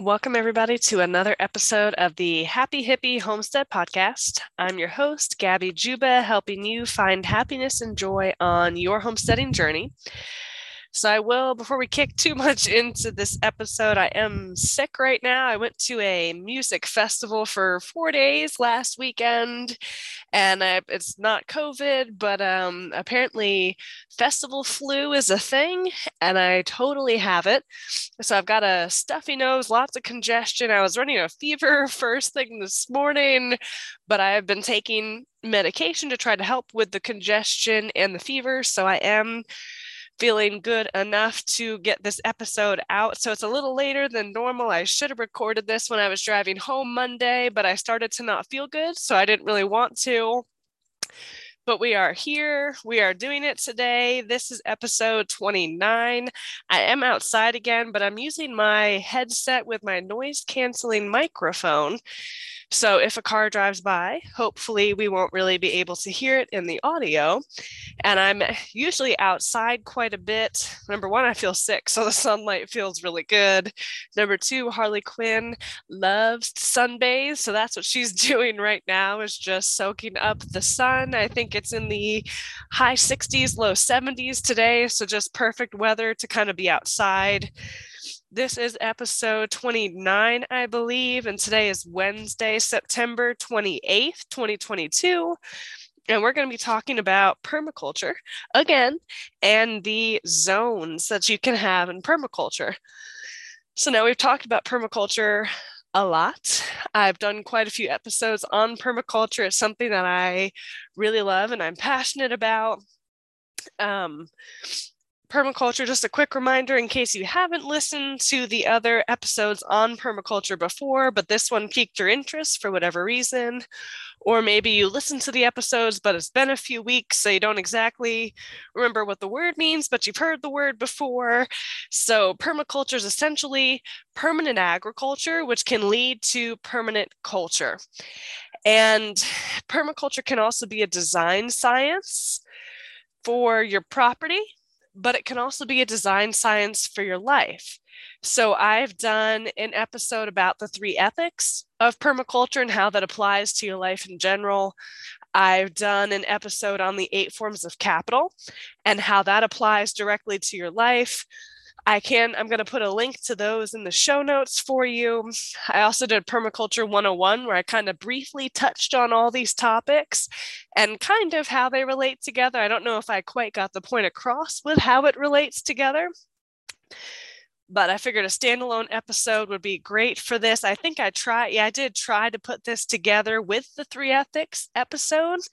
Welcome, everybody, to another episode of the Happy Hippie Homestead Podcast. I'm your host, Gabby Juba, helping you find happiness and joy on your homesteading journey. So, I will, before we kick too much into this episode, I am sick right now. I went to a music festival for four days last weekend, and I, it's not COVID, but um, apparently festival flu is a thing, and I totally have it. So, I've got a stuffy nose, lots of congestion. I was running a fever first thing this morning, but I have been taking medication to try to help with the congestion and the fever. So, I am feeling good enough to get this episode out. So it's a little later than normal. I should have recorded this when I was driving home Monday, but I started to not feel good. So I didn't really want to. But we are here. We are doing it today. This is episode 29. I am outside again, but I'm using my headset with my noise canceling microphone so if a car drives by, hopefully we won't really be able to hear it in the audio. And I'm usually outside quite a bit. Number one, I feel sick, so the sunlight feels really good. Number two, Harley Quinn loves sunbathe, so that's what she's doing right now is just soaking up the sun. I think it's in the high 60s, low 70s today, so just perfect weather to kind of be outside. This is episode 29, I believe, and today is Wednesday, September 28th, 2022. And we're going to be talking about permaculture again and the zones that you can have in permaculture. So now we've talked about permaculture a lot. I've done quite a few episodes on permaculture. It's something that I really love and I'm passionate about. Um, permaculture, just a quick reminder in case you haven't listened to the other episodes on permaculture before, but this one piqued your interest for whatever reason. Or maybe you listened to the episodes, but it's been a few weeks, so you don't exactly remember what the word means, but you've heard the word before. So, permaculture is essentially permanent agriculture, which can lead to permanent culture. And permaculture can also be a design science for your property but it can also be a design science for your life. So, I've done an episode about the three ethics of permaculture and how that applies to your life in general. I've done an episode on the eight forms of capital and how that applies directly to your life. I can, I'm going to put a link to those in the show notes for you. I also did Permaculture 101, where I kind of briefly touched on all these topics and kind of how they relate together. I don't know if I quite got the point across with how it relates together but I figured a standalone episode would be great for this. I think I tried, yeah, I did try to put this together with the three ethics episodes,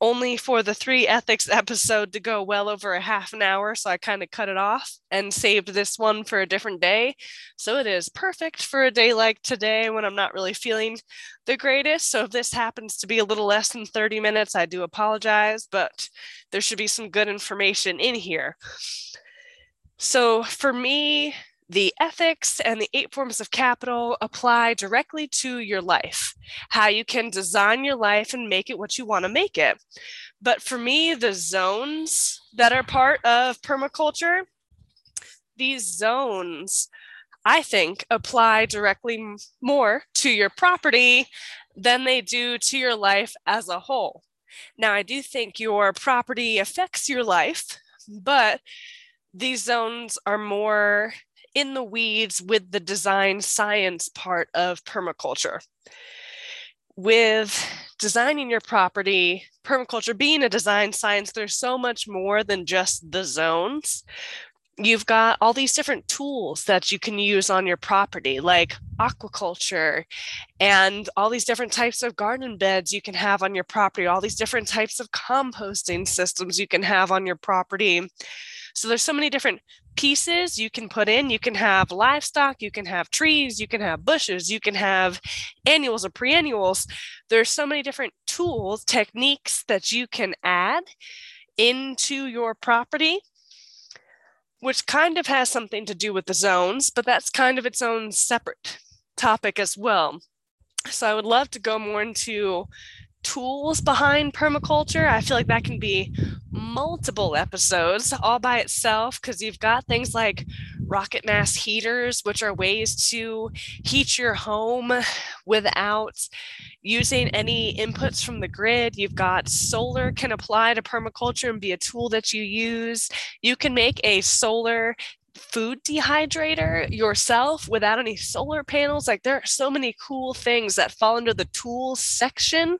only for the three ethics episode to go well over a half an hour. So I kind of cut it off and saved this one for a different day. So it is perfect for a day like today when I'm not really feeling the greatest. So if this happens to be a little less than 30 minutes, I do apologize, but there should be some good information in here. So for me, the ethics and the eight forms of capital apply directly to your life, how you can design your life and make it what you want to make it. But for me, the zones that are part of permaculture, these zones, I think, apply directly more to your property than they do to your life as a whole. Now, I do think your property affects your life, but these zones are more in the weeds with the design science part of permaculture. With designing your property, permaculture being a design science, there's so much more than just the zones. You've got all these different tools that you can use on your property, like aquaculture and all these different types of garden beds you can have on your property, all these different types of composting systems you can have on your property. So there's so many different pieces you can put in. You can have livestock, you can have trees, you can have bushes, you can have annuals or perennials. There's so many different tools, techniques that you can add into your property, which kind of has something to do with the zones, but that's kind of its own separate topic as well. So I would love to go more into tools behind permaculture. I feel like that can be multiple episodes all by itself because you've got things like rocket mass heaters, which are ways to heat your home without using any inputs from the grid. You've got solar can apply to permaculture and be a tool that you use. You can make a solar food dehydrator yourself without any solar panels. Like there are so many cool things that fall under the tools section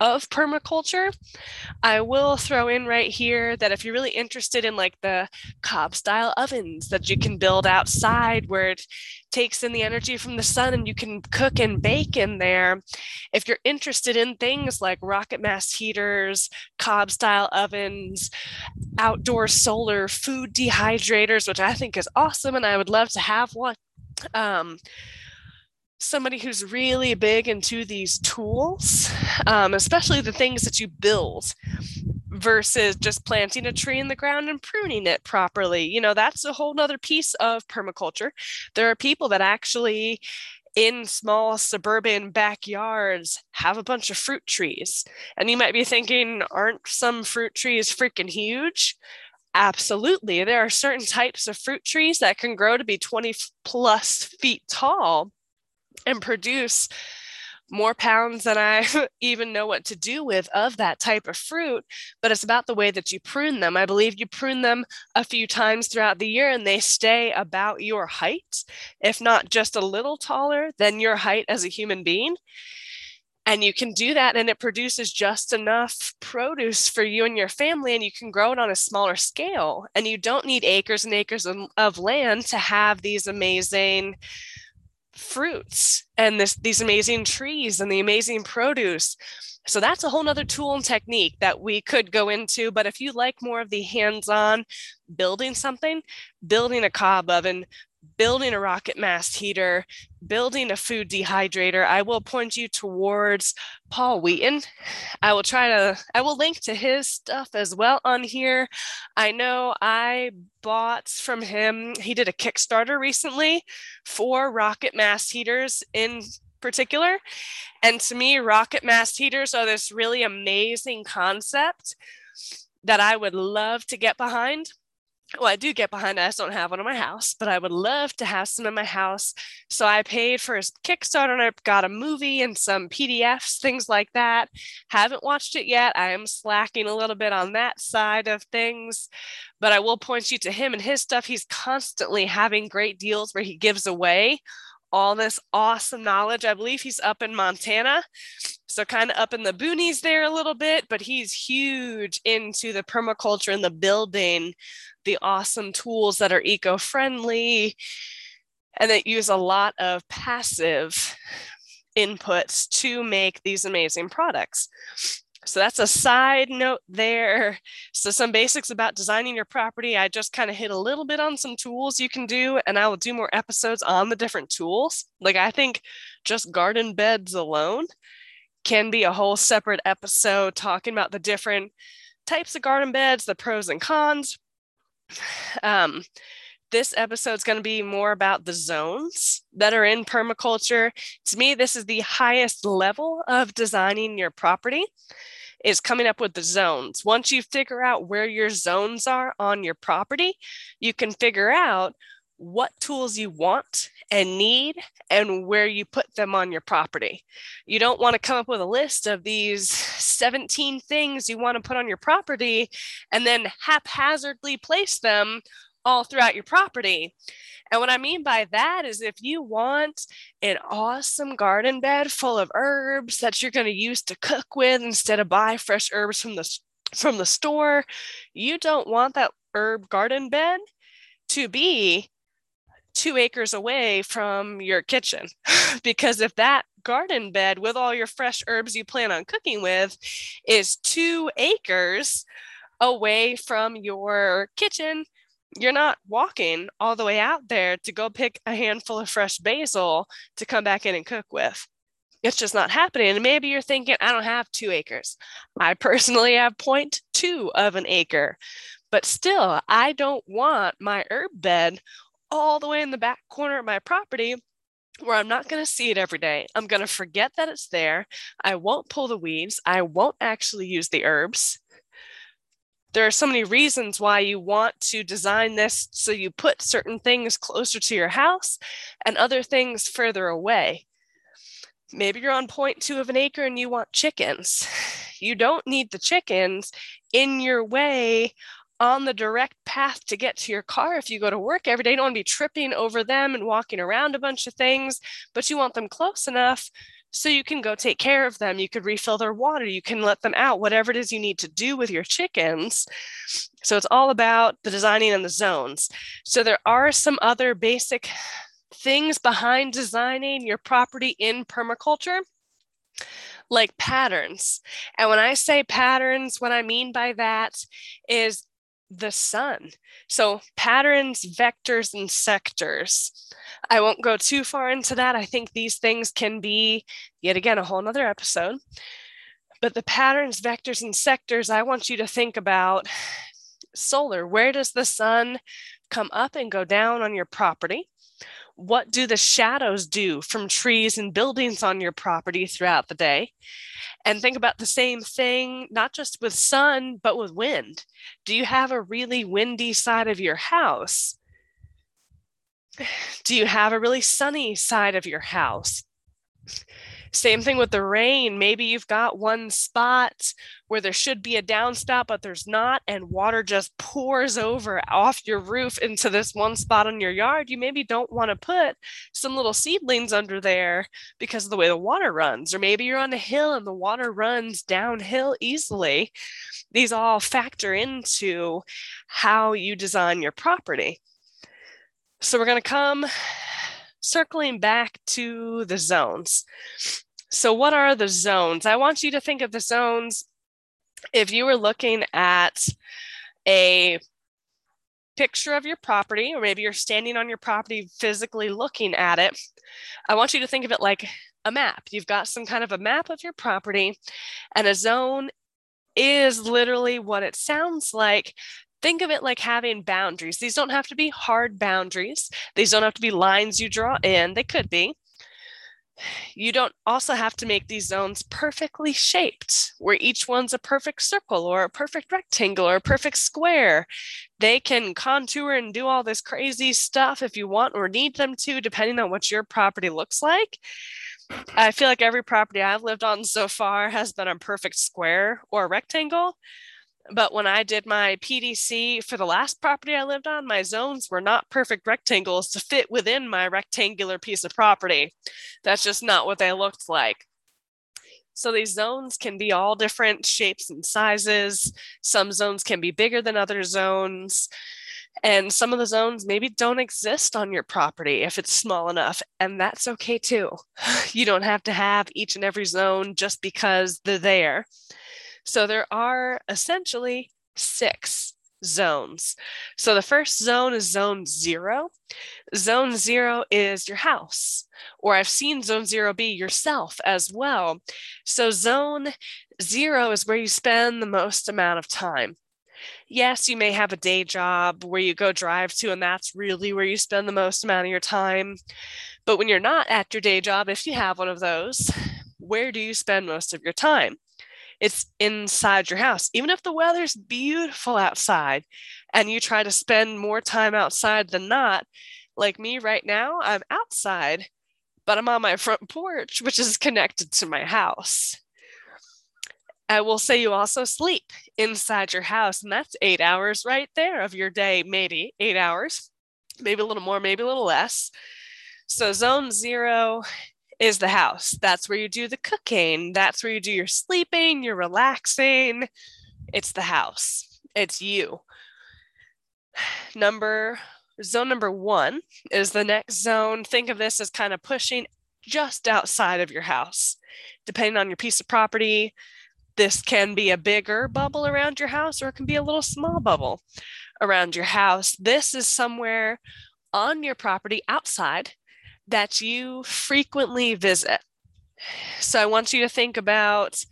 of permaculture. I will throw in right here that if you're really interested in like the cob style ovens that you can build outside where it takes in the energy from the sun and you can cook and bake in there. If you're interested in things like rocket mass heaters, cob style ovens, outdoor solar food dehydrators, which I think is awesome and I would love to have one. Um, somebody who's really big into these tools, um, especially the things that you build versus just planting a tree in the ground and pruning it properly. You know, that's a whole nother piece of permaculture. There are people that actually in small suburban backyards have a bunch of fruit trees. And you might be thinking, aren't some fruit trees freaking huge? Absolutely. There are certain types of fruit trees that can grow to be 20 plus feet tall and produce more pounds than I even know what to do with of that type of fruit, but it's about the way that you prune them. I believe you prune them a few times throughout the year and they stay about your height, if not just a little taller than your height as a human being. And you can do that, and it produces just enough produce for you and your family, and you can grow it on a smaller scale. And you don't need acres and acres of, of land to have these amazing fruits and this these amazing trees and the amazing produce. So that's a whole nother tool and technique that we could go into but if you like more of the hands-on building something building a cob oven building a rocket mass heater, building a food dehydrator, I will point you towards Paul Wheaton. I will try to, I will link to his stuff as well on here. I know I bought from him, he did a Kickstarter recently for rocket mass heaters in particular. And to me, rocket mass heaters are this really amazing concept that I would love to get behind well, I do get behind. I just don't have one in my house, but I would love to have some in my house. So I paid for a Kickstarter and I got a movie and some PDFs, things like that. Haven't watched it yet. I am slacking a little bit on that side of things, but I will point you to him and his stuff. He's constantly having great deals where he gives away all this awesome knowledge. I believe he's up in Montana. So, kind of up in the boonies there a little bit, but he's huge into the permaculture and the building the awesome tools that are eco friendly and that use a lot of passive inputs to make these amazing products. So that's a side note there. So, some basics about designing your property. I just kind of hit a little bit on some tools you can do, and I will do more episodes on the different tools. Like, I think just garden beds alone can be a whole separate episode talking about the different types of garden beds, the pros and cons. Um, this episode is going to be more about the zones that are in permaculture. To me, this is the highest level of designing your property is coming up with the zones. Once you figure out where your zones are on your property, you can figure out what tools you want and need and where you put them on your property. You don't want to come up with a list of these 17 things you want to put on your property and then haphazardly place them all throughout your property. And what I mean by that is if you want an awesome garden bed full of herbs that you're going to use to cook with instead of buy fresh herbs from the from the store, you don't want that herb garden bed to be two acres away from your kitchen. because if that garden bed with all your fresh herbs you plan on cooking with is two acres away from your kitchen, you're not walking all the way out there to go pick a handful of fresh basil to come back in and cook with. It's just not happening. And maybe you're thinking, I don't have two acres. I personally have 0.2 of an acre. But still, I don't want my herb bed all the way in the back corner of my property where I'm not going to see it every day. I'm going to forget that it's there. I won't pull the weeds. I won't actually use the herbs. There are so many reasons why you want to design this so you put certain things closer to your house and other things further away. Maybe you're on point two of an acre and you want chickens. You don't need the chickens in your way on the direct path to get to your car if you go to work every day. You don't want to be tripping over them and walking around a bunch of things, but you want them close enough so you can go take care of them. You could refill their water, you can let them out, whatever it is you need to do with your chickens. So it's all about the designing and the zones. So there are some other basic things behind designing your property in permaculture like patterns. And when I say patterns, what I mean by that is the sun. So, patterns, vectors, and sectors. I won't go too far into that. I think these things can be, yet again, a whole nother episode. But the patterns, vectors, and sectors, I want you to think about solar. Where does the sun come up and go down on your property? What do the shadows do from trees and buildings on your property throughout the day? And think about the same thing, not just with sun, but with wind. Do you have a really windy side of your house? Do you have a really sunny side of your house? Same thing with the rain. Maybe you've got one spot where there should be a downspout, but there's not, and water just pours over off your roof into this one spot on your yard. You maybe don't want to put some little seedlings under there because of the way the water runs. Or maybe you're on a hill and the water runs downhill easily. These all factor into how you design your property. So we're going to come circling back to the zones. So, what are the zones? I want you to think of the zones if you were looking at a picture of your property, or maybe you're standing on your property physically looking at it. I want you to think of it like a map. You've got some kind of a map of your property, and a zone is literally what it sounds like. Think of it like having boundaries. These don't have to be hard boundaries, these don't have to be lines you draw in. They could be, you don't also have to make these zones perfectly shaped, where each one's a perfect circle or a perfect rectangle or a perfect square. They can contour and do all this crazy stuff if you want or need them to, depending on what your property looks like. I feel like every property I've lived on so far has been a perfect square or a rectangle. But when I did my PDC for the last property I lived on, my zones were not perfect rectangles to fit within my rectangular piece of property. That's just not what they looked like. So these zones can be all different shapes and sizes. Some zones can be bigger than other zones. And some of the zones maybe don't exist on your property if it's small enough. And that's okay too. You don't have to have each and every zone just because they're there. So there are essentially six zones. So the first zone is zone zero. Zone zero is your house, or I've seen zone zero be yourself as well. So zone zero is where you spend the most amount of time. Yes, you may have a day job where you go drive to, and that's really where you spend the most amount of your time. But when you're not at your day job, if you have one of those, where do you spend most of your time? It's inside your house. Even if the weather's beautiful outside and you try to spend more time outside than not, like me right now, I'm outside, but I'm on my front porch, which is connected to my house. I will say you also sleep inside your house, and that's eight hours right there of your day, maybe eight hours, maybe a little more, maybe a little less. So, zone zero is the house. That's where you do the cooking. That's where you do your sleeping, your relaxing. It's the house. It's you. Number zone number 1 is the next zone. Think of this as kind of pushing just outside of your house. Depending on your piece of property, this can be a bigger bubble around your house or it can be a little small bubble around your house. This is somewhere on your property outside that you frequently visit. So I want you to think about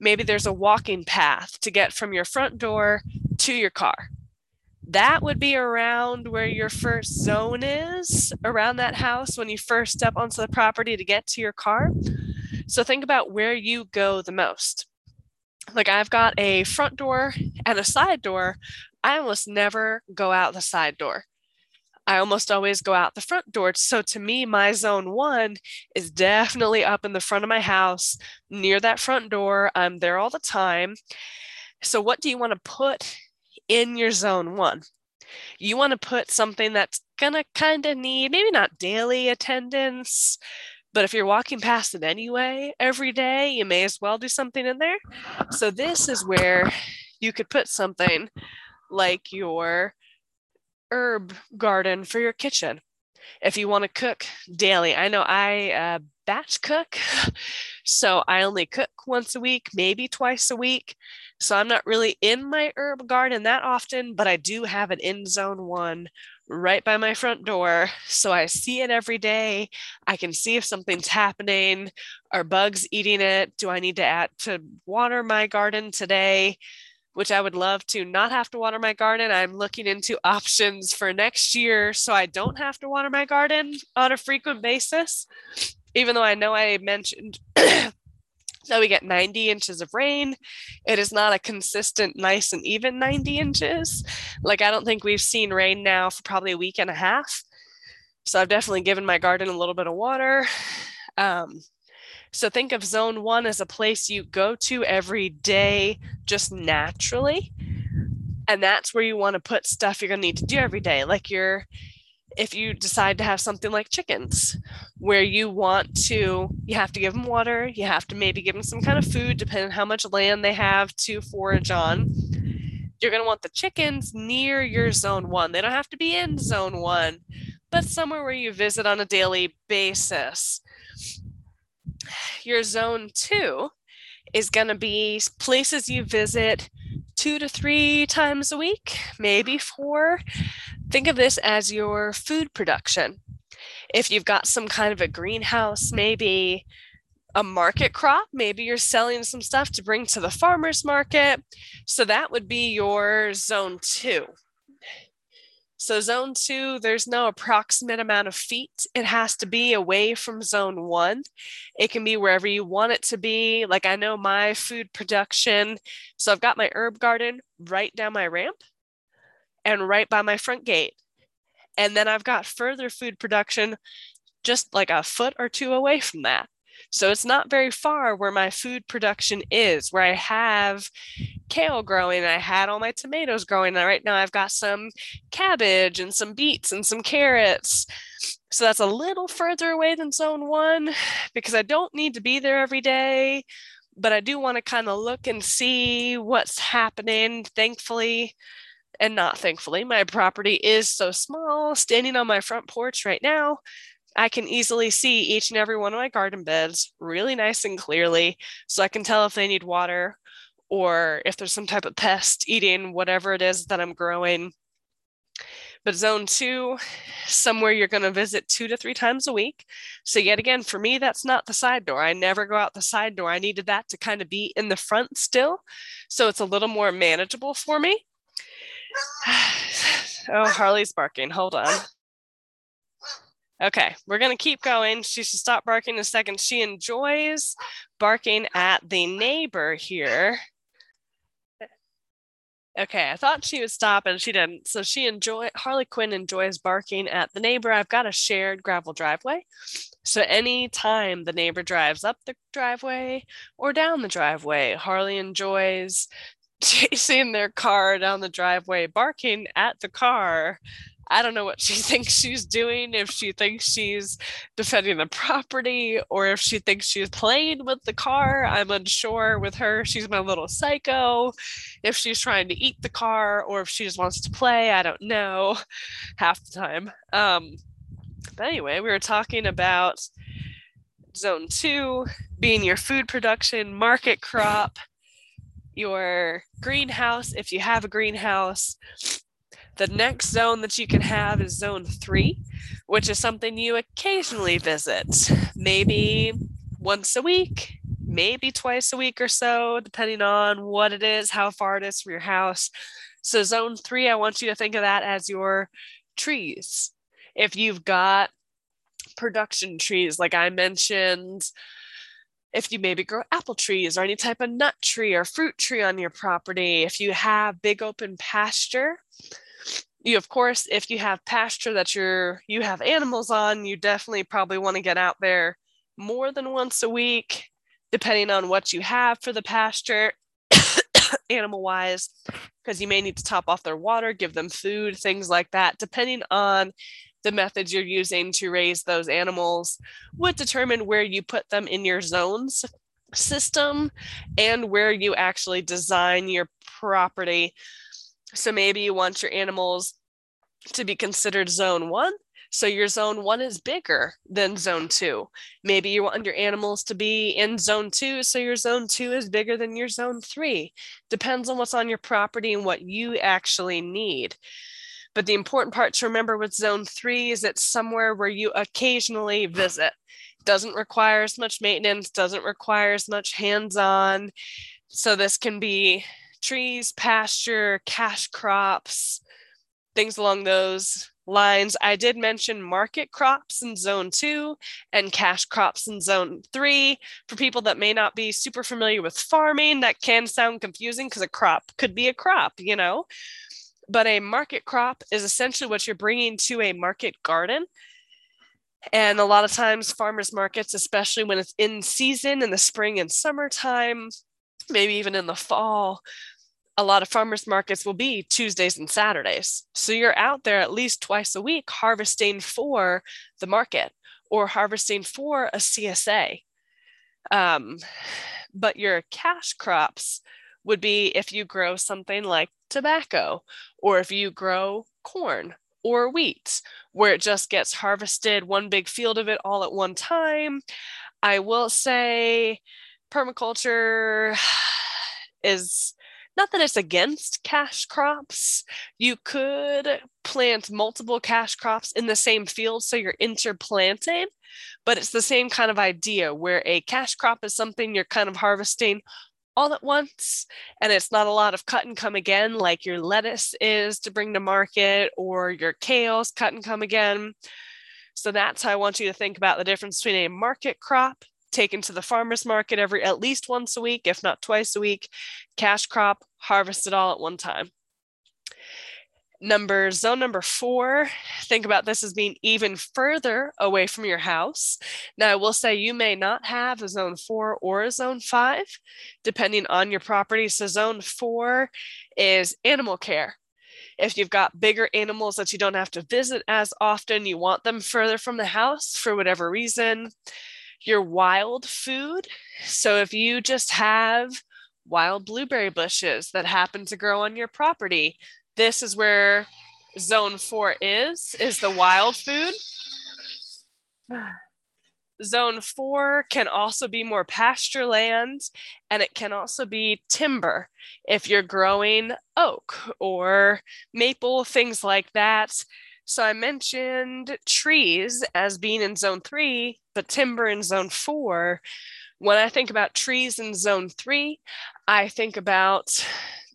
maybe there's a walking path to get from your front door to your car. that would be around where your first zone is, around that house when you first step onto the property to get to your car. So think about where you go the most. Like I've got a front door and a side door. I almost never go out the side door. I almost always go out the front door. So to me, my zone one is definitely up in the front of my house near that front door. I'm there all the time. So, what do you want to put in your zone one? You want to put something that's going to kind of need maybe not daily attendance, but if you're walking past it anyway every day, you may as well do something in there. So, this is where you could put something like your herb garden for your kitchen. If you want to cook daily, I know I uh, batch cook, so I only cook once a week, maybe twice a week. So I'm not really in my herb garden that often, but I do have an in zone one right by my front door. So I see it every day. I can see if something's happening. Are bugs eating it? Do I need to add to water my garden today? Which I would love to not have to water my garden. I'm looking into options for next year so I don't have to water my garden on a frequent basis. Even though I know I mentioned that we get 90 inches of rain, it is not a consistent, nice, and even 90 inches. Like, I don't think we've seen rain now for probably a week and a half. So, I've definitely given my garden a little bit of water. Um, so think of zone one as a place you go to every day just naturally. And that's where you want to put stuff you're going to need to do every day. Like your, if you decide to have something like chickens, where you want to, you have to give them water, you have to maybe give them some kind of food, depending on how much land they have to forage on. You're going to want the chickens near your zone one. They don't have to be in zone one, but somewhere where you visit on a daily basis your zone two is going to be places you visit two to three times a week, maybe four. Think of this as your food production. If you've got some kind of a greenhouse, maybe a market crop, maybe you're selling some stuff to bring to the farmer's market. So that would be your zone two. So, zone two, there's no approximate amount of feet. It has to be away from zone one. It can be wherever you want it to be. Like, I know my food production. So, I've got my herb garden right down my ramp and right by my front gate. And then I've got further food production just like a foot or two away from that. So it's not very far where my food production is, where I have kale growing. I had all my tomatoes growing. And right now I've got some cabbage and some beets and some carrots. So that's a little further away than zone one because I don't need to be there every day, but I do want to kind of look and see what's happening. Thankfully, and not thankfully, my property is so small. Standing on my front porch right now, I can easily see each and every one of my garden beds really nice and clearly. So I can tell if they need water or if there's some type of pest eating whatever it is that I'm growing. But zone two, somewhere you're going to visit two to three times a week. So, yet again, for me, that's not the side door. I never go out the side door. I needed that to kind of be in the front still. So, it's a little more manageable for me. oh, Harley's barking. Hold on. Okay, we're going to keep going. She should stop barking in a second. She enjoys barking at the neighbor here. Okay, I thought she would stop and she didn't. So she enjoy Harley Quinn enjoys barking at the neighbor. I've got a shared gravel driveway. So anytime the neighbor drives up the driveway or down the driveway, Harley enjoys chasing their car down the driveway, barking at the car I don't know what she thinks she's doing, if she thinks she's defending the property or if she thinks she's playing with the car. I'm unsure with her. She's my little psycho. If she's trying to eat the car or if she just wants to play, I don't know half the time. Um, but anyway, we were talking about zone two being your food production, market crop, your greenhouse, if you have a greenhouse, the next zone that you can have is zone three, which is something you occasionally visit, maybe once a week, maybe twice a week or so, depending on what it is, how far it is from your house. So, zone three, I want you to think of that as your trees. If you've got production trees, like I mentioned, if you maybe grow apple trees or any type of nut tree or fruit tree on your property, if you have big open pasture, you of course if you have pasture that you're you have animals on you definitely probably want to get out there more than once a week depending on what you have for the pasture animal wise because you may need to top off their water give them food things like that depending on the methods you're using to raise those animals would determine where you put them in your zones system and where you actually design your property. So maybe you want your animals to be considered zone one. So your zone one is bigger than zone two. Maybe you want your animals to be in zone two. So your zone two is bigger than your zone three. Depends on what's on your property and what you actually need. But the important part to remember with zone three is it's somewhere where you occasionally visit. Doesn't require as much maintenance, doesn't require as much hands on. So this can be trees, pasture, cash crops, things along those lines. I did mention market crops in zone two and cash crops in zone three. For people that may not be super familiar with farming, that can sound confusing because a crop could be a crop, you know? But a market crop is essentially what you're bringing to a market garden. And a lot of times, farmers markets, especially when it's in season in the spring and summertime, maybe even in the fall, a lot of farmers markets will be Tuesdays and Saturdays. So you're out there at least twice a week harvesting for the market or harvesting for a CSA. Um, but your cash crops would be if you grow something like tobacco, or if you grow corn or wheat, where it just gets harvested, one big field of it all at one time. I will say permaculture is not that it's against cash crops. You could plant multiple cash crops in the same field, so you're interplanting, but it's the same kind of idea where a cash crop is something you're kind of harvesting all at once and it's not a lot of cut and come again like your lettuce is to bring to market or your kale's cut and come again so that's how i want you to think about the difference between a market crop taken to the farmers market every at least once a week if not twice a week cash crop harvested all at one time Number zone number four, think about this as being even further away from your house. Now, I will say you may not have a zone four or a zone five, depending on your property. So, zone four is animal care. If you've got bigger animals that you don't have to visit as often, you want them further from the house for whatever reason. Your wild food. So, if you just have wild blueberry bushes that happen to grow on your property, this is where zone four is, is the wild food. Zone four can also be more pasture land and it can also be timber if you're growing oak or maple, things like that. So I mentioned trees as being in zone three, but timber in zone four. When I think about trees in zone three, I think about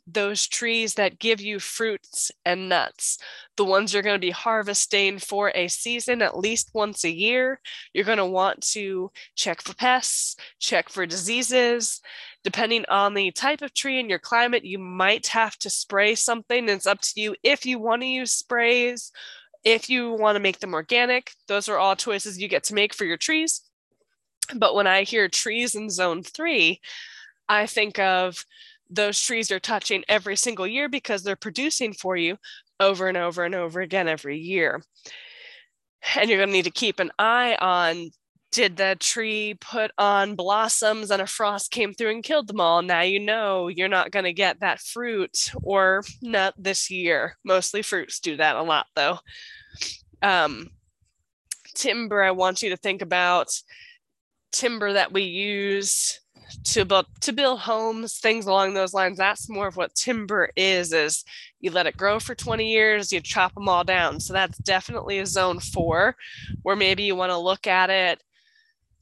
those trees that give you fruits and nuts, the ones you're going to be harvesting for a season at least once a year. You're going to want to check for pests, check for diseases. Depending on the type of tree and your climate, you might have to spray something. It's up to you if you want to use sprays, if you want to make them organic. Those are all choices you get to make for your trees. But when I hear trees in zone three, I think of those trees are touching every single year because they're producing for you over and over and over again every year. And you're going to need to keep an eye on did the tree put on blossoms and a frost came through and killed them all? Now you know you're not going to get that fruit or nut this year. Mostly fruits do that a lot though. Um, timber, I want you to think about timber that we use to build to build homes things along those lines that's more of what timber is is you let it grow for 20 years you chop them all down so that's definitely a zone four where maybe you want to look at it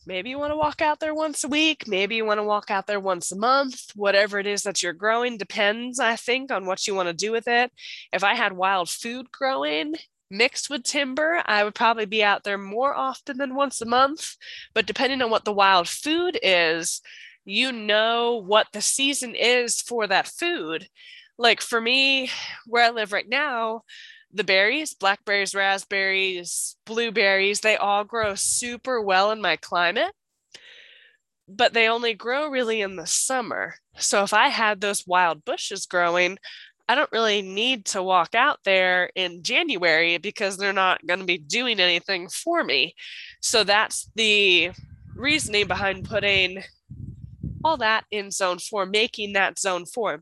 maybe you want to walk out there once a week, maybe you want to walk out there once a month, whatever it is that you're growing depends, I think, on what you want to do with it. If I had wild food growing, mixed with timber, I would probably be out there more often than once a month. But depending on what the wild food is, you know what the season is for that food. Like for me, where I live right now, the berries, blackberries, raspberries, blueberries, they all grow super well in my climate, but they only grow really in the summer. So if I had those wild bushes growing, I don't really need to walk out there in January because they're not going to be doing anything for me. So that's the reasoning behind putting all that in zone four, making that zone four.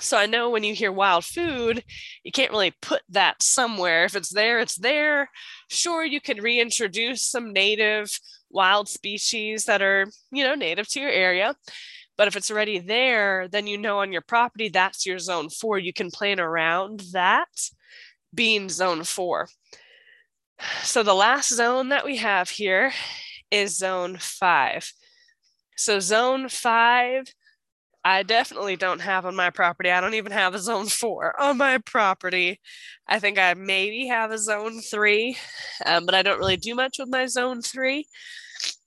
So I know when you hear wild food, you can't really put that somewhere. If it's there, it's there. Sure, you can reintroduce some native wild species that are, you know, native to your area. But if it's already there, then you know on your property that's your zone four. You can plan around that being zone four. So the last zone that we have here is zone five. So zone five, I definitely don't have on my property. I don't even have a zone four on my property. I think I maybe have a zone three, um, but I don't really do much with my zone three.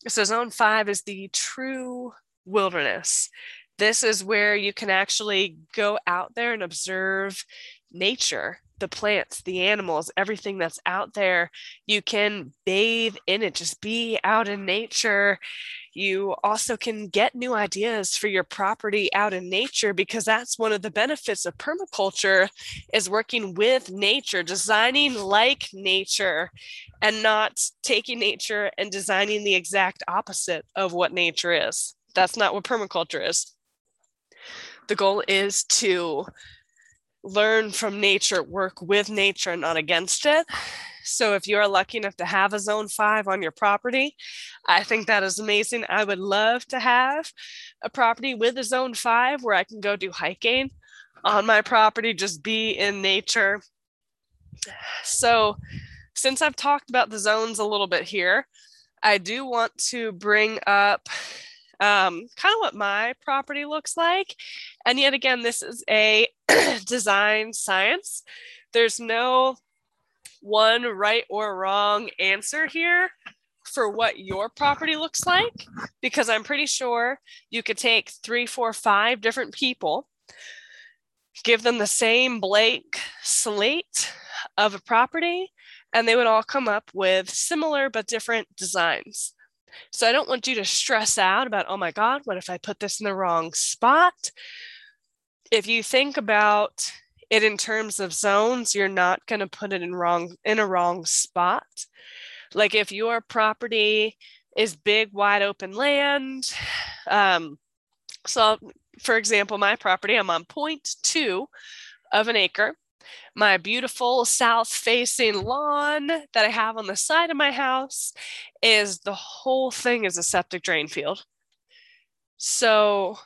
So zone five is the true wilderness. This is where you can actually go out there and observe nature the plants, the animals, everything that's out there. You can bathe in it, just be out in nature. You also can get new ideas for your property out in nature because that's one of the benefits of permaculture is working with nature, designing like nature and not taking nature and designing the exact opposite of what nature is. That's not what permaculture is. The goal is to learn from nature, work with nature, not against it. So if you're lucky enough to have a zone five on your property, I think that is amazing. I would love to have a property with a zone five where I can go do hiking on my property, just be in nature. So since I've talked about the zones a little bit here, I do want to bring up um, kind of what my property looks like. And yet again, this is a design science. There's no one right or wrong answer here for what your property looks like, because I'm pretty sure you could take three, four, five different people, give them the same blank slate of a property, and they would all come up with similar but different designs. So I don't want you to stress out about, oh my God, what if I put this in the wrong spot? If you think about it in terms of zones, you're not going to put it in wrong in a wrong spot. Like if your property is big, wide open land, um, so for example, my property, I'm on point two of an acre my beautiful south facing lawn that I have on the side of my house is the whole thing is a septic drain field. So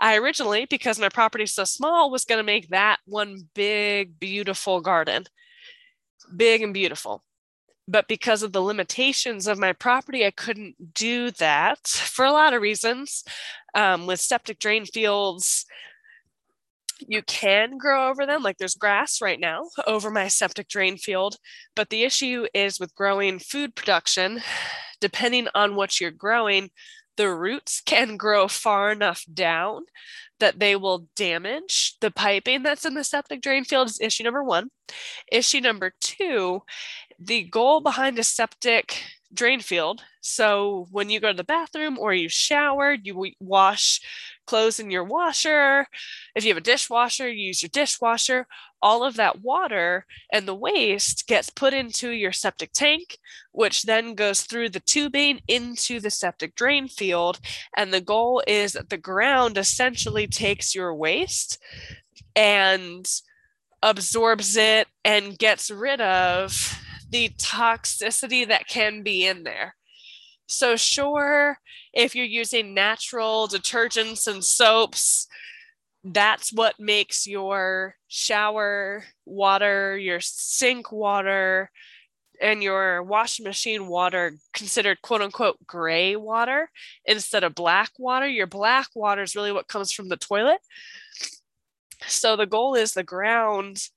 I originally, because my property is so small, was going to make that one big, beautiful garden. Big and beautiful. But because of the limitations of my property, I couldn't do that for a lot of reasons. Um, with septic drain fields, you can grow over them. Like there's grass right now over my septic drain field. But the issue is with growing food production, depending on what you're growing, the roots can grow far enough down that they will damage the piping that's in the septic drain field is issue number one. Issue number two, the goal behind a septic drain field. So when you go to the bathroom or you shower, you wash clothes in your washer. If you have a dishwasher, you use your dishwasher. All of that water and the waste gets put into your septic tank, which then goes through the tubing into the septic drain field. And the goal is that the ground essentially takes your waste and absorbs it and gets rid of the toxicity that can be in there. So, sure, if you're using natural detergents and soaps, that's what makes your shower water, your sink water, and your washing machine water considered quote unquote gray water instead of black water, your black water is really what comes from the toilet. So the goal is the ground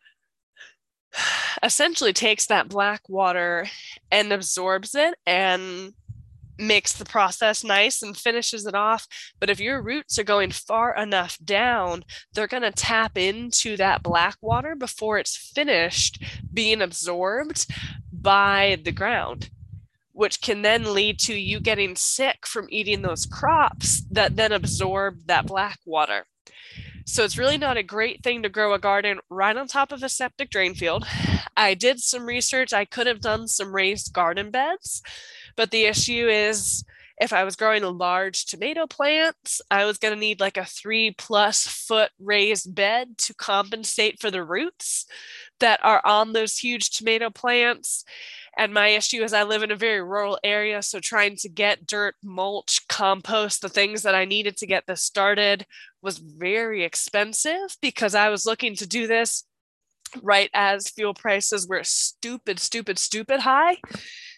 essentially takes that black water and absorbs it and makes the process nice and finishes it off. But if your roots are going far enough down, they're going to tap into that black water before it's finished being absorbed by the ground, which can then lead to you getting sick from eating those crops that then absorb that black water. So it's really not a great thing to grow a garden right on top of a septic drain field. I did some research. I could have done some raised garden beds but the issue is if I was growing a large tomato plant, I was going to need like a three plus foot raised bed to compensate for the roots that are on those huge tomato plants. And my issue is I live in a very rural area. So trying to get dirt, mulch, compost, the things that I needed to get this started was very expensive because I was looking to do this right as fuel prices were stupid, stupid, stupid high.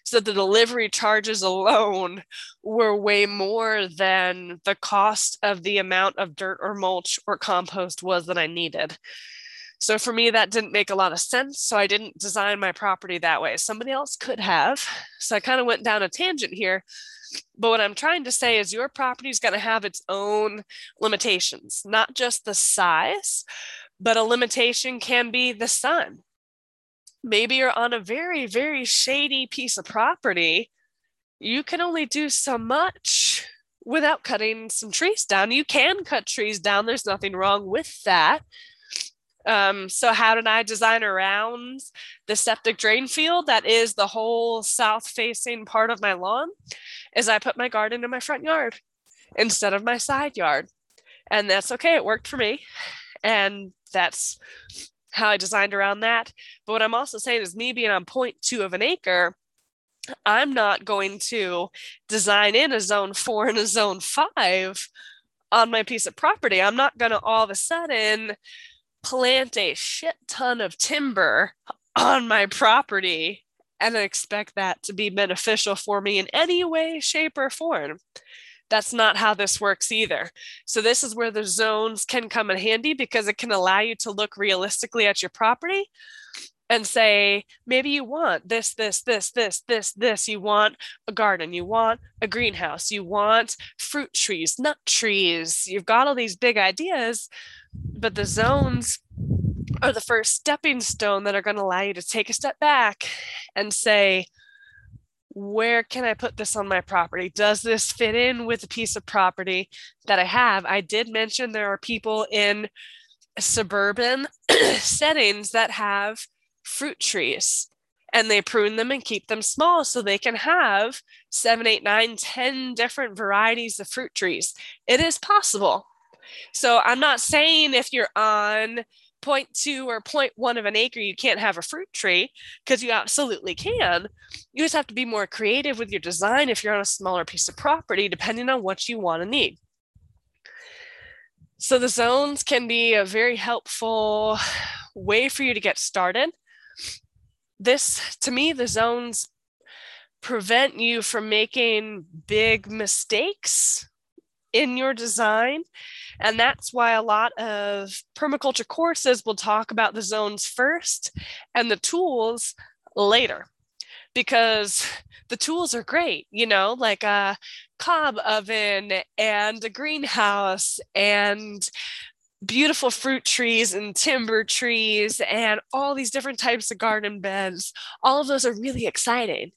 So the delivery charges alone were way more than the cost of the amount of dirt or mulch or compost was that I needed. So for me, that didn't make a lot of sense. So I didn't design my property that way. Somebody else could have. So I kind of went down a tangent here. But what I'm trying to say is your property is going to have its own limitations, not just the size, but a limitation can be the sun maybe you're on a very, very shady piece of property. You can only do so much without cutting some trees down. You can cut trees down, there's nothing wrong with that. Um, so, how did I design around the septic drain field? That is the whole south facing part of my lawn. Is I put my garden in my front yard instead of my side yard. And that's okay. It worked for me. And that's how I designed around that. But what I'm also saying is me being on point two of an acre, I'm not going to design in a zone four and a zone five on my piece of property. I'm not going to all of a sudden plant a shit ton of timber on my property and expect that to be beneficial for me in any way, shape, or form. That's not how this works either. So, this is where the zones can come in handy because it can allow you to look realistically at your property and say, maybe you want this, this, this, this, this, this. You want a garden, you want a greenhouse, you want fruit trees, nut trees. You've got all these big ideas, but the zones are the first stepping stone that are going to allow you to take a step back and say, where can I put this on my property? Does this fit in with a piece of property that I have? I did mention there are people in suburban settings that have fruit trees and they prune them and keep them small so they can have seven, eight, nine, ten different varieties of fruit trees. It is possible. So I'm not saying if you're on 0.2 or 0.1 of an acre, you can't have a fruit tree because you absolutely can. You just have to be more creative with your design if you're on a smaller piece of property, depending on what you want to need. So the zones can be a very helpful way for you to get started. This, to me, the zones prevent you from making big mistakes in your design. And that's why a lot of permaculture courses will talk about the zones first and the tools later because the tools are great, you know, like a cob oven and a greenhouse and beautiful fruit trees and timber trees and all these different types of garden beds. All of those are really exciting.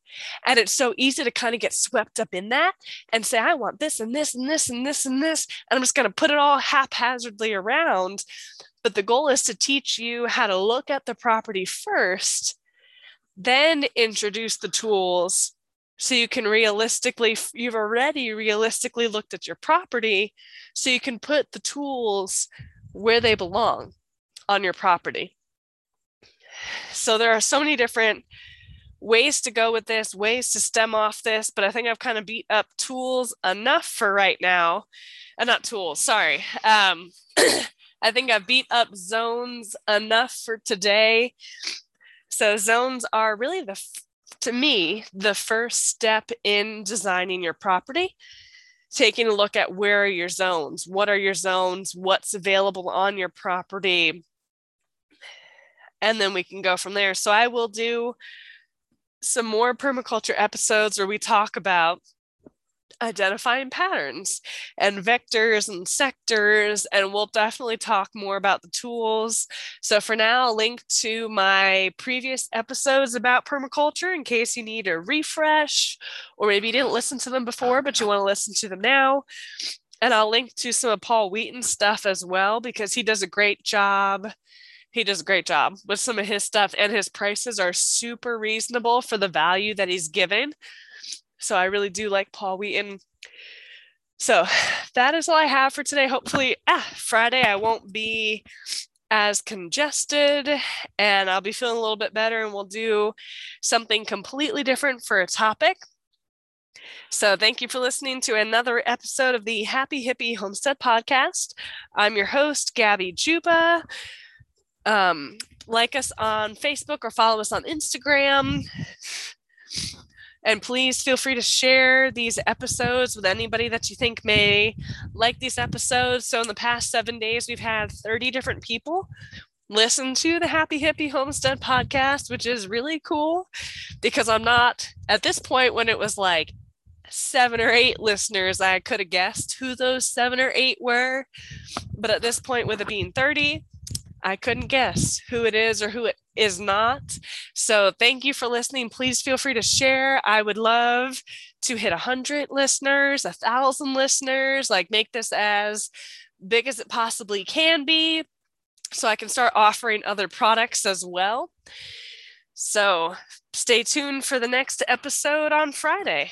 And it's so easy to kind of get swept up in that and say, I want this and this and this and this and this. And I'm just going to put it all haphazardly around. But the goal is to teach you how to look at the property first, then introduce the tools so you can realistically you've already realistically looked at your property so you can put the tools where they belong on your property. So there are so many different ways to go with this, ways to stem off this, but I think I've kind of beat up tools enough for right now. Uh, not tools, sorry. Um, I think I've beat up zones enough for today. So zones are really the to me, the first step in designing your property, taking a look at where are your zones, what are your zones, what's available on your property, and then we can go from there. So I will do some more permaculture episodes where we talk about identifying patterns and vectors and sectors and we'll definitely talk more about the tools. So for now i'll link to my previous episodes about permaculture in case you need a refresh or maybe you didn't listen to them before but you want to listen to them now. And i'll link to some of paul wheaton's stuff as well because he does a great job. He does a great job with some of his stuff and his prices are super reasonable for the value that he's given so I really do like Paul Wheaton. So that is all I have for today. Hopefully, ah, Friday I won't be as congested and I'll be feeling a little bit better and we'll do something completely different for a topic. So, thank you for listening to another episode of the Happy Hippie Homestead Podcast. I'm your host, Gabby Juba. Um, like us on Facebook or follow us on Instagram. And please feel free to share these episodes with anybody that you think may like these episodes. So, in the past seven days, we've had 30 different people listen to the Happy Hippie Homestead podcast, which is really cool because I'm not at this point when it was like seven or eight listeners, I could have guessed who those seven or eight were. But at this point, with it being 30, I couldn't guess who it is or who it is not. So thank you for listening. Please feel free to share. I would love to hit a hundred listeners, a thousand listeners, like make this as big as it possibly can be so I can start offering other products as well. So stay tuned for the next episode on Friday.